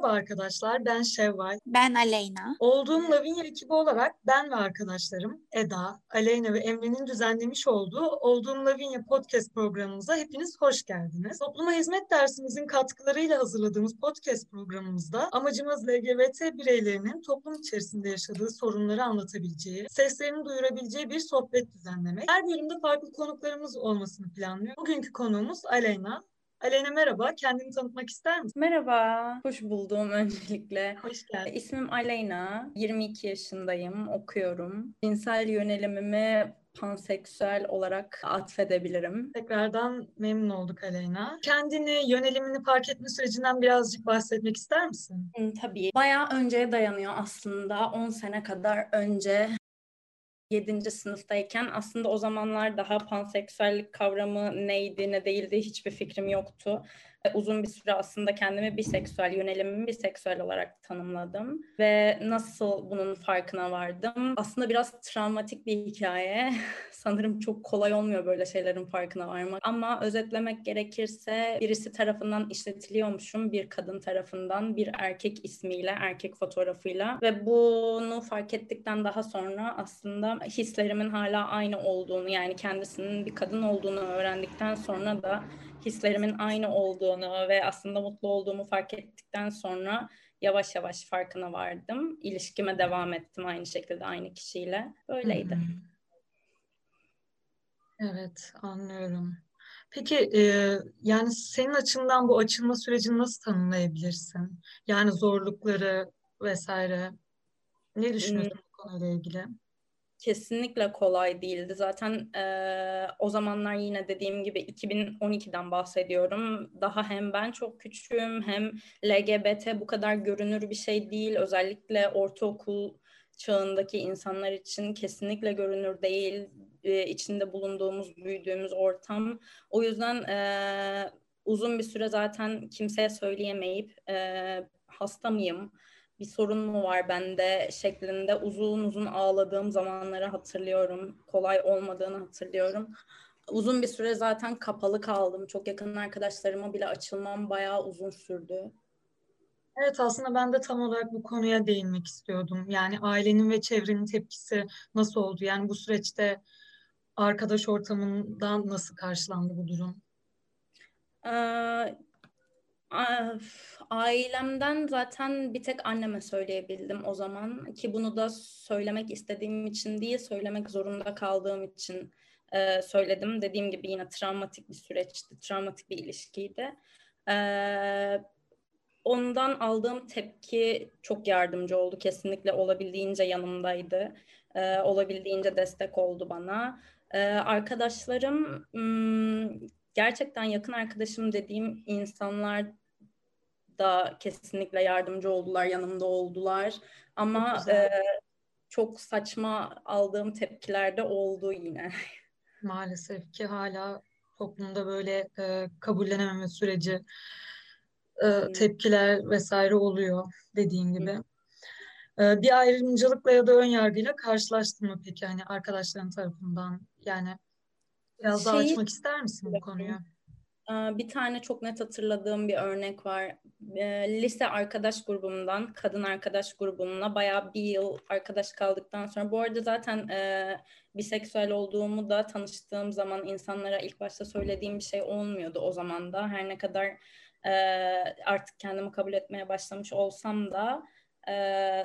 Merhaba arkadaşlar, ben Şevval. Ben Aleyna. Olduğum Lavinia ekibi olarak ben ve arkadaşlarım Eda, Aleyna ve Emre'nin düzenlemiş olduğu Olduğum Lavinia podcast programımıza hepiniz hoş geldiniz. Topluma hizmet dersimizin katkılarıyla hazırladığımız podcast programımızda amacımız LGBT bireylerinin toplum içerisinde yaşadığı sorunları anlatabileceği, seslerini duyurabileceği bir sohbet düzenlemek. Her bölümde farklı konuklarımız olmasını planlıyor. Bugünkü konuğumuz Aleyna. Aleyna merhaba, kendini tanıtmak ister misin? Merhaba, hoş buldum öncelikle. Hoş geldin. İsmim Aleyna, 22 yaşındayım, okuyorum. Cinsel yönelimimi panseksüel olarak atfedebilirim. Tekrardan memnun olduk Aleyna. Kendini, yönelimini fark etme sürecinden birazcık bahsetmek ister misin? Hı, Tabii. Bayağı önceye dayanıyor aslında. 10 sene kadar önce 7. sınıftayken aslında o zamanlar daha panseksüellik kavramı neydi ne değildi hiçbir fikrim yoktu. Ve Uzun bir süre aslında kendimi biseksüel, yönelimimi biseksüel olarak tanımladım. Ve nasıl bunun farkına vardım? Aslında biraz travmatik bir hikaye. Sanırım çok kolay olmuyor böyle şeylerin farkına varmak. Ama özetlemek gerekirse birisi tarafından işletiliyormuşum. Bir kadın tarafından bir erkek ismiyle, erkek fotoğrafıyla. Ve bunu fark ettikten daha sonra aslında hislerimin hala aynı olduğunu yani kendisinin bir kadın olduğunu öğrendikten sonra da hislerimin aynı olduğunu ve aslında mutlu olduğumu fark ettikten sonra yavaş yavaş farkına vardım. İlişkime devam ettim aynı şekilde aynı kişiyle. Böyleydi. Evet, anlıyorum. Peki e, yani senin açından bu açılma sürecini nasıl tanımlayabilirsin? Yani zorlukları vesaire. Ne düşünüyorsun bu konuyla ilgili? Kesinlikle kolay değildi. Zaten e, o zamanlar yine dediğim gibi 2012'den bahsediyorum. Daha hem ben çok küçüğüm hem LGBT bu kadar görünür bir şey değil. Özellikle ortaokul çağındaki insanlar için kesinlikle görünür değil. E, içinde bulunduğumuz, büyüdüğümüz ortam. O yüzden e, uzun bir süre zaten kimseye söyleyemeyip e, hasta mıyım? Bir sorun mu var bende şeklinde uzun uzun ağladığım zamanları hatırlıyorum. Kolay olmadığını hatırlıyorum. Uzun bir süre zaten kapalı kaldım. Çok yakın arkadaşlarıma bile açılmam bayağı uzun sürdü. Evet aslında ben de tam olarak bu konuya değinmek istiyordum. Yani ailenin ve çevrenin tepkisi nasıl oldu? Yani bu süreçte arkadaş ortamından nasıl karşılandı bu durum? Ee, Ailemden zaten bir tek anneme söyleyebildim o zaman ki bunu da söylemek istediğim için değil, söylemek zorunda kaldığım için e, söyledim. Dediğim gibi yine travmatik bir süreçti, travmatik bir ilişkiydi. E, ondan aldığım tepki çok yardımcı oldu. Kesinlikle olabildiğince yanımdaydı. E, olabildiğince destek oldu bana. E, arkadaşlarım hmm, gerçekten yakın arkadaşım dediğim insanlar da kesinlikle yardımcı oldular, yanımda oldular. Ama çok, e, çok saçma aldığım tepkiler de oldu yine. Maalesef ki hala toplumda böyle e, kabullenememe süreci, e, tepkiler vesaire oluyor dediğin gibi. E, bir ayrımcılıkla ya da ön yargıyla karşılaştın mı peki hani arkadaşların tarafından? Yani biraz daha açmak ister misin bu konuyu? Bir tane çok net hatırladığım bir örnek var. Lise arkadaş grubumdan, kadın arkadaş grubumla bayağı bir yıl arkadaş kaldıktan sonra. Bu arada zaten e, biseksüel olduğumu da tanıştığım zaman insanlara ilk başta söylediğim bir şey olmuyordu o zaman da. Her ne kadar e, artık kendimi kabul etmeye başlamış olsam da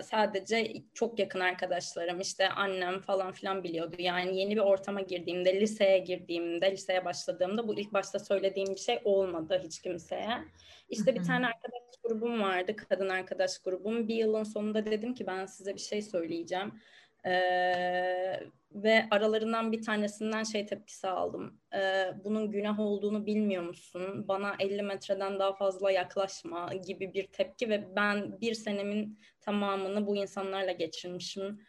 sadece çok yakın arkadaşlarım işte annem falan filan biliyordu. Yani yeni bir ortama girdiğimde, liseye girdiğimde, liseye başladığımda bu ilk başta söylediğim bir şey olmadı hiç kimseye. İşte bir tane arkadaş grubum vardı, kadın arkadaş grubum. Bir yılın sonunda dedim ki ben size bir şey söyleyeceğim. Ee, ve aralarından bir tanesinden şey tepkisi aldım. Ee, bunun günah olduğunu bilmiyor musun? Bana 50 metreden daha fazla yaklaşma gibi bir tepki ve ben bir senemin tamamını bu insanlarla geçirmişim.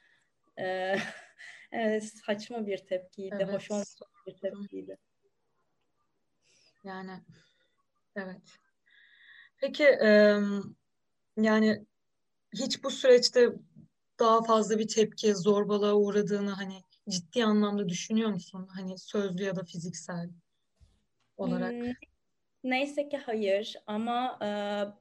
Ee, evet, saçma bir tepkiydi. Evet. Hoş olmayan bir tepkiydi. Yani evet. Peki e, yani hiç bu süreçte daha fazla bir tepki, zorbalığa uğradığını hani ciddi anlamda düşünüyor musun? Hani sözlü ya da fiziksel olarak. Hmm, Neyse ki hayır ama e,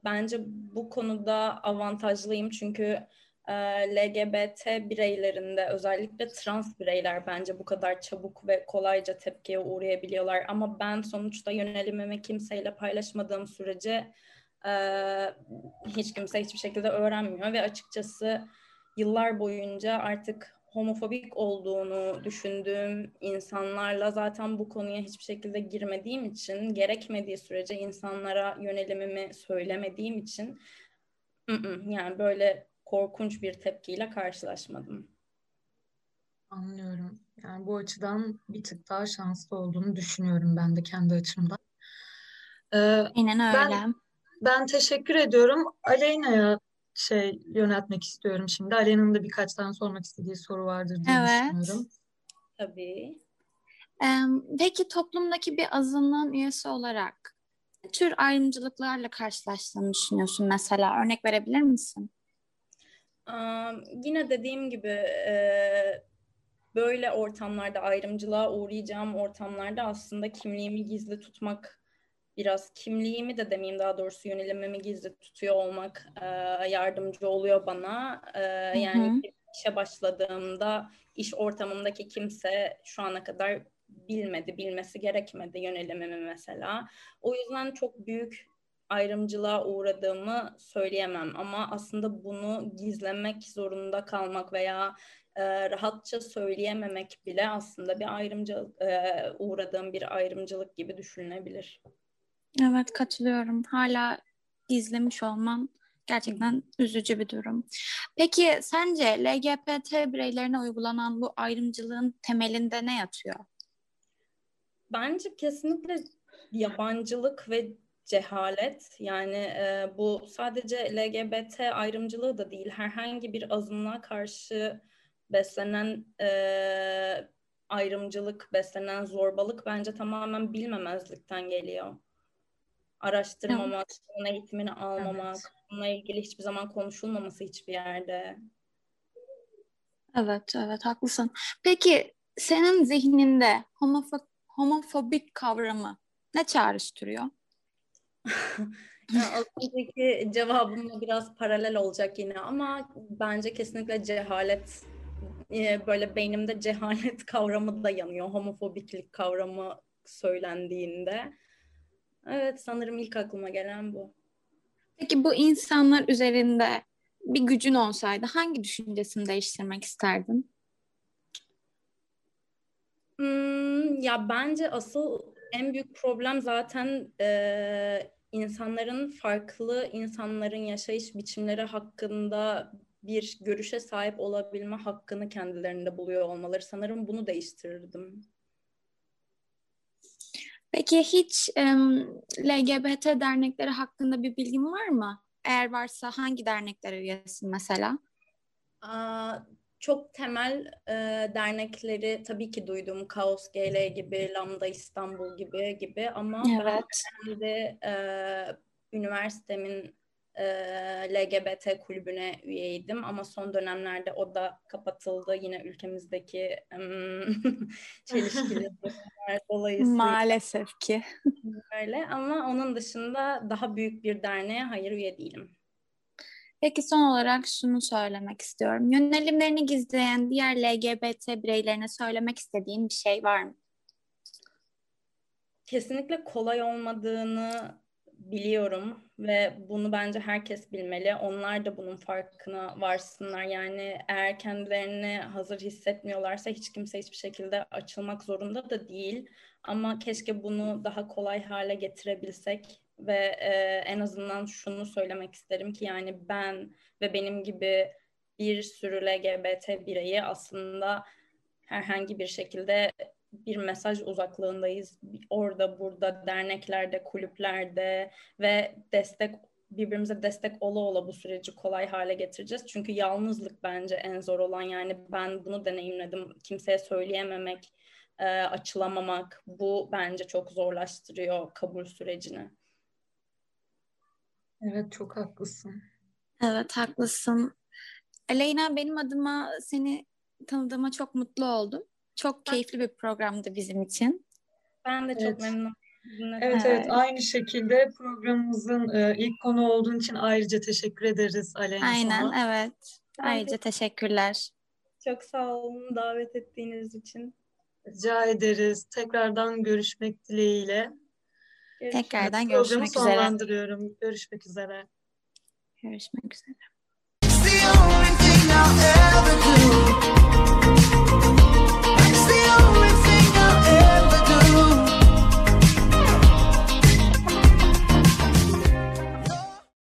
bence bu konuda avantajlıyım çünkü e, LGBT bireylerinde özellikle trans bireyler bence bu kadar çabuk ve kolayca tepkiye uğrayabiliyorlar. Ama ben sonuçta yönelimimi kimseyle paylaşmadığım sürece e, hiç kimse hiçbir şekilde öğrenmiyor ve açıkçası yıllar boyunca artık homofobik olduğunu düşündüğüm insanlarla zaten bu konuya hiçbir şekilde girmediğim için gerekmediği sürece insanlara yönelimimi söylemediğim için yani böyle korkunç bir tepkiyle karşılaşmadım. Anlıyorum. Yani bu açıdan bir tık daha şanslı olduğunu düşünüyorum ben de kendi açımdan. Ee, Aynen öyle. Ben, ben teşekkür ediyorum. Aleyna'ya şey yöneltmek istiyorum şimdi. Aleyna'nın da birkaç tane sormak istediği soru vardır diye evet. düşünüyorum. Tabii. Peki toplumdaki bir azınlığın üyesi olarak ne tür ayrımcılıklarla karşılaştığını düşünüyorsun mesela? Örnek verebilir misin? Um, yine dediğim gibi e, böyle ortamlarda ayrımcılığa uğrayacağım ortamlarda aslında kimliğimi gizli tutmak biraz kimliğimi de demeyeyim daha doğrusu yönelimimi gizli tutuyor olmak e, yardımcı oluyor bana. E, yani işe başladığımda iş ortamındaki kimse şu ana kadar bilmedi, bilmesi gerekmedi yönelimimi mesela. O yüzden çok büyük ayrımcılığa uğradığımı söyleyemem ama aslında bunu gizlemek zorunda kalmak veya e, rahatça söyleyememek bile aslında bir ayrımcılık e, uğradığım bir ayrımcılık gibi düşünülebilir. Evet katılıyorum. Hala gizlemiş olman gerçekten üzücü bir durum. Peki sence LGBT bireylerine uygulanan bu ayrımcılığın temelinde ne yatıyor? Bence kesinlikle yabancılık ve cehalet. Yani e, bu sadece LGBT ayrımcılığı da değil. Herhangi bir azınlığa karşı beslenen e, ayrımcılık, beslenen zorbalık bence tamamen bilmemezlikten geliyor araştırmamak, evet. bunun eğitimini almamak, evet. bununla ilgili hiçbir zaman konuşulmaması hiçbir yerde. Evet, evet haklısın. Peki senin zihninde homofo- homofobik kavramı ne çağrıştırıyor? yani az önceki cevabımla biraz paralel olacak yine ama bence kesinlikle cehalet e, böyle beynimde cehalet kavramı da yanıyor. Homofobiklik kavramı söylendiğinde. Evet sanırım ilk aklıma gelen bu. Peki bu insanlar üzerinde bir gücün olsaydı hangi düşüncesini değiştirmek isterdin? Hmm, ya bence asıl en büyük problem zaten e, insanların farklı insanların yaşayış biçimleri hakkında bir görüşe sahip olabilme hakkını kendilerinde buluyor olmaları. Sanırım bunu değiştirirdim. Peki hiç um, LGBT dernekleri hakkında bir bilgin var mı? Eğer varsa hangi derneklere üyesin mesela? Aa, çok temel e, dernekleri tabii ki duydum. Kaos GL gibi, Lambda İstanbul gibi gibi ama evet. ben de e, üniversitemin e, LGBT kulübüne üyeydim ama son dönemlerde o da kapatıldı yine ülkemizdeki çelişkili dolayısıyla. Maalesef ki. Öyle ama onun dışında daha büyük bir derneğe hayır üye değilim. Peki son olarak şunu söylemek istiyorum. Yönelimlerini gizleyen diğer LGBT bireylerine söylemek istediğin bir şey var mı? Kesinlikle kolay olmadığını biliyorum ve bunu bence herkes bilmeli. Onlar da bunun farkına varsınlar. Yani eğer kendilerini hazır hissetmiyorlarsa hiç kimse hiçbir şekilde açılmak zorunda da değil. Ama keşke bunu daha kolay hale getirebilsek ve e, en azından şunu söylemek isterim ki yani ben ve benim gibi bir sürü LGBT bireyi aslında herhangi bir şekilde bir mesaj uzaklığındayız. Orada, burada, derneklerde, kulüplerde ve destek birbirimize destek ola ola bu süreci kolay hale getireceğiz. Çünkü yalnızlık bence en zor olan yani ben bunu deneyimledim. Kimseye söyleyememek, e, açılamamak bu bence çok zorlaştırıyor kabul sürecini. Evet çok haklısın. Evet haklısın. Aleyna benim adıma seni tanıdığıma çok mutlu oldum. Çok keyifli bir programdı bizim için. Ben de çok evet. memnunum. Evet evet Evet. aynı şekilde programımızın e, ilk konu olduğun için ayrıca teşekkür ederiz Aleyna Aynen sana. evet. Ayrıca teşekkürler. Çok sağ olun davet ettiğiniz için. Rica ederiz. Tekrardan görüşmek dileğiyle. Görüşmek Tekrardan Programı görüşmek üzere. sonlandırıyorum. Görüşmek üzere. Görüşmek üzere.